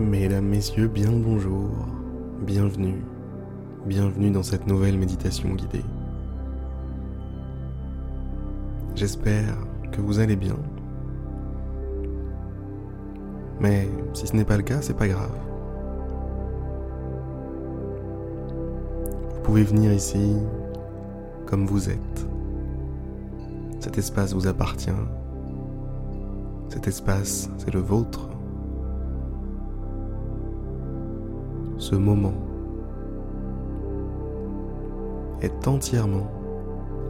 Mesdames, Messieurs, bien bonjour, bienvenue, bienvenue dans cette nouvelle méditation guidée. J'espère que vous allez bien, mais si ce n'est pas le cas, c'est pas grave. Vous pouvez venir ici comme vous êtes. Cet espace vous appartient. Cet espace, c'est le vôtre. Ce moment est entièrement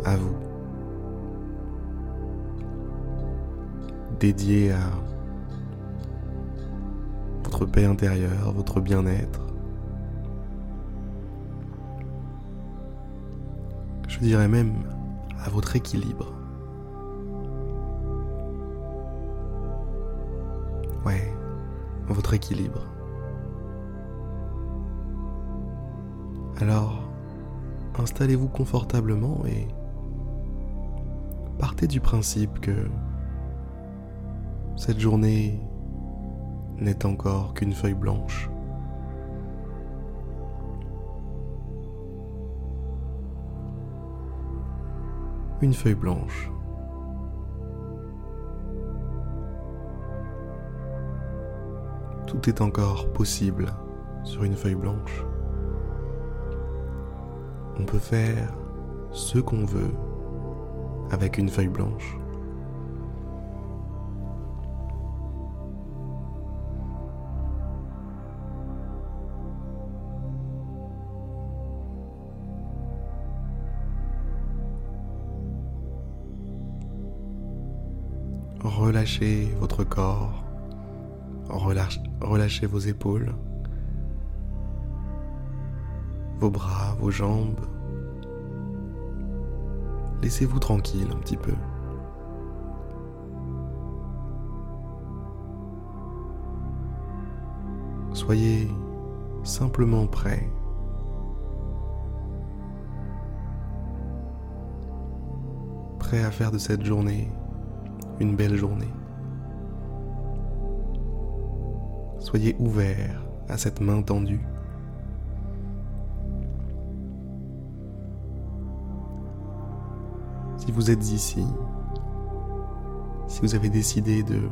à vous, dédié à votre paix intérieure, votre bien-être. Je dirais même à votre équilibre. Ouais, votre équilibre. Alors, installez-vous confortablement et partez du principe que cette journée n'est encore qu'une feuille blanche. Une feuille blanche. Tout est encore possible sur une feuille blanche on peut faire ce qu'on veut avec une feuille blanche. Relâchez votre corps, relâchez vos épaules, vos bras, vos jambes. Laissez-vous tranquille un petit peu. Soyez simplement prêt. Prêt à faire de cette journée une belle journée. Soyez ouvert à cette main tendue. Vous êtes ici, si vous avez décidé de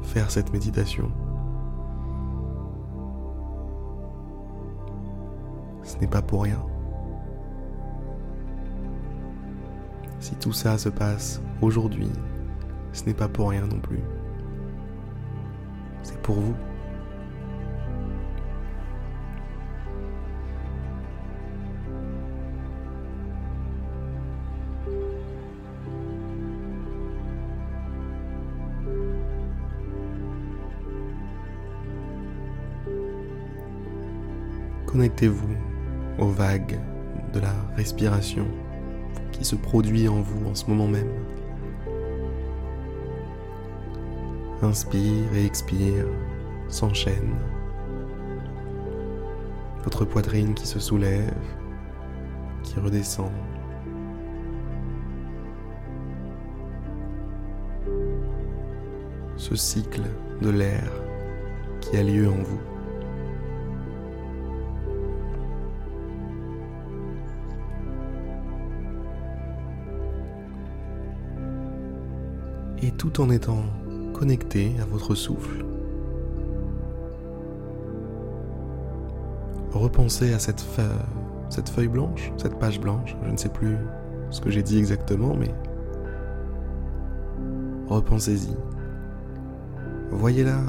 faire cette méditation, ce n'est pas pour rien. Si tout ça se passe aujourd'hui, ce n'est pas pour rien non plus. C'est pour vous. Connectez-vous aux vagues de la respiration qui se produit en vous en ce moment même. Inspire et expire s'enchaînent. Votre poitrine qui se soulève, qui redescend. Ce cycle de l'air qui a lieu en vous. Et tout en étant connecté à votre souffle. Repensez à cette, feuille, cette feuille blanche, cette page blanche, je ne sais plus ce que j'ai dit exactement, mais repensez-y. Voyez-la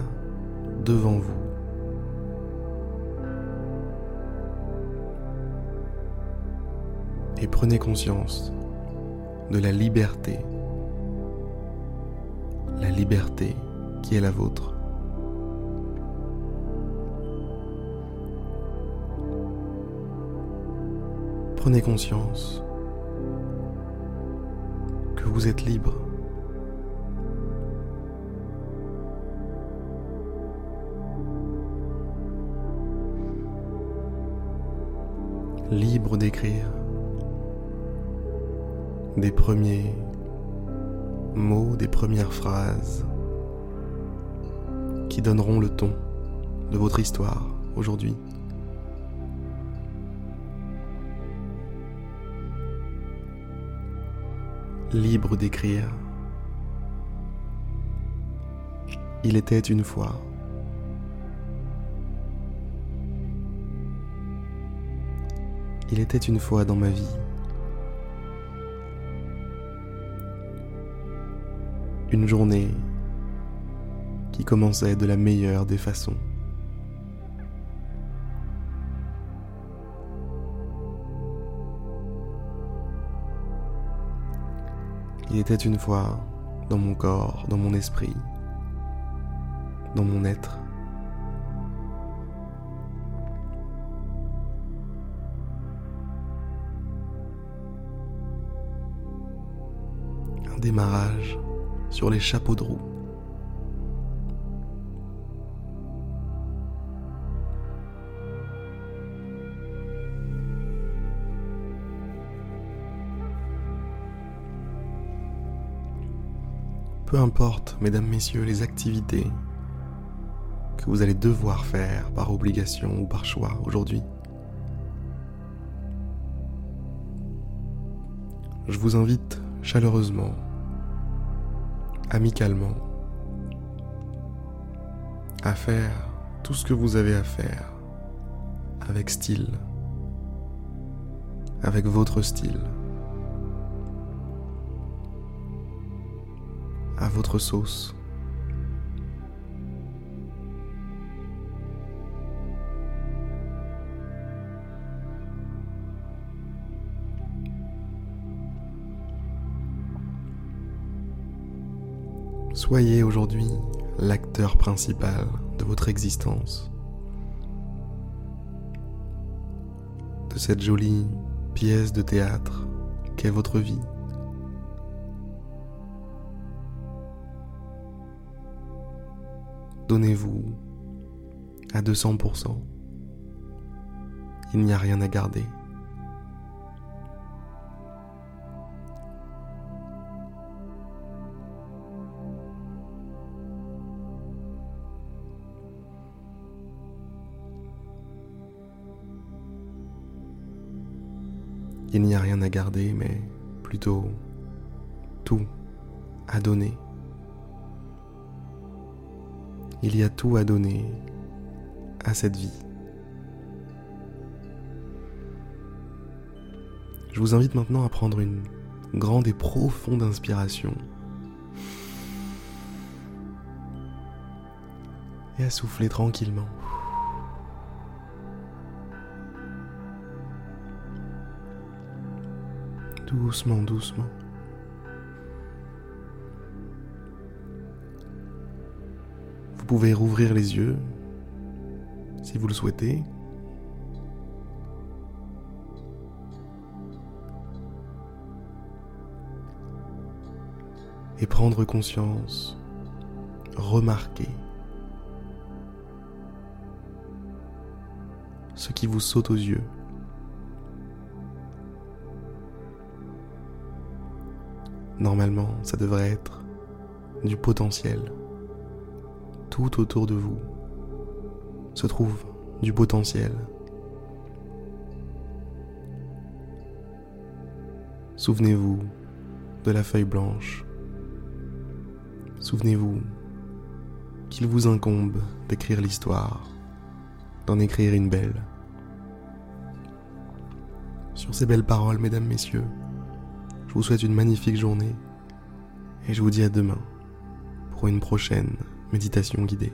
devant vous. Et prenez conscience de la liberté la liberté qui est la vôtre. Prenez conscience que vous êtes libre. Libre d'écrire des premiers mots, des premières phrases qui donneront le ton de votre histoire aujourd'hui. Libre d'écrire. Il était une fois. Il était une fois dans ma vie. Une journée qui commençait de la meilleure des façons. Il était une fois dans mon corps, dans mon esprit, dans mon être. Un démarrage sur les chapeaux de roue. Peu importe, mesdames, messieurs, les activités que vous allez devoir faire par obligation ou par choix aujourd'hui. Je vous invite chaleureusement, amicalement, à faire tout ce que vous avez à faire avec style, avec votre style. à votre sauce. Soyez aujourd'hui l'acteur principal de votre existence, de cette jolie pièce de théâtre qu'est votre vie. Donnez-vous à 200%. Il n'y a rien à garder. Il n'y a rien à garder, mais plutôt tout à donner. Il y a tout à donner à cette vie. Je vous invite maintenant à prendre une grande et profonde inspiration et à souffler tranquillement. Doucement, doucement. Vous pouvez rouvrir les yeux si vous le souhaitez. Et prendre conscience, remarquer ce qui vous saute aux yeux. Normalement, ça devrait être du potentiel tout autour de vous se trouve du potentiel. Souvenez-vous de la feuille blanche. Souvenez-vous qu'il vous incombe d'écrire l'histoire, d'en écrire une belle. Sur ces belles paroles, mesdames, messieurs, vous souhaite une magnifique journée et je vous dis à demain pour une prochaine méditation guidée.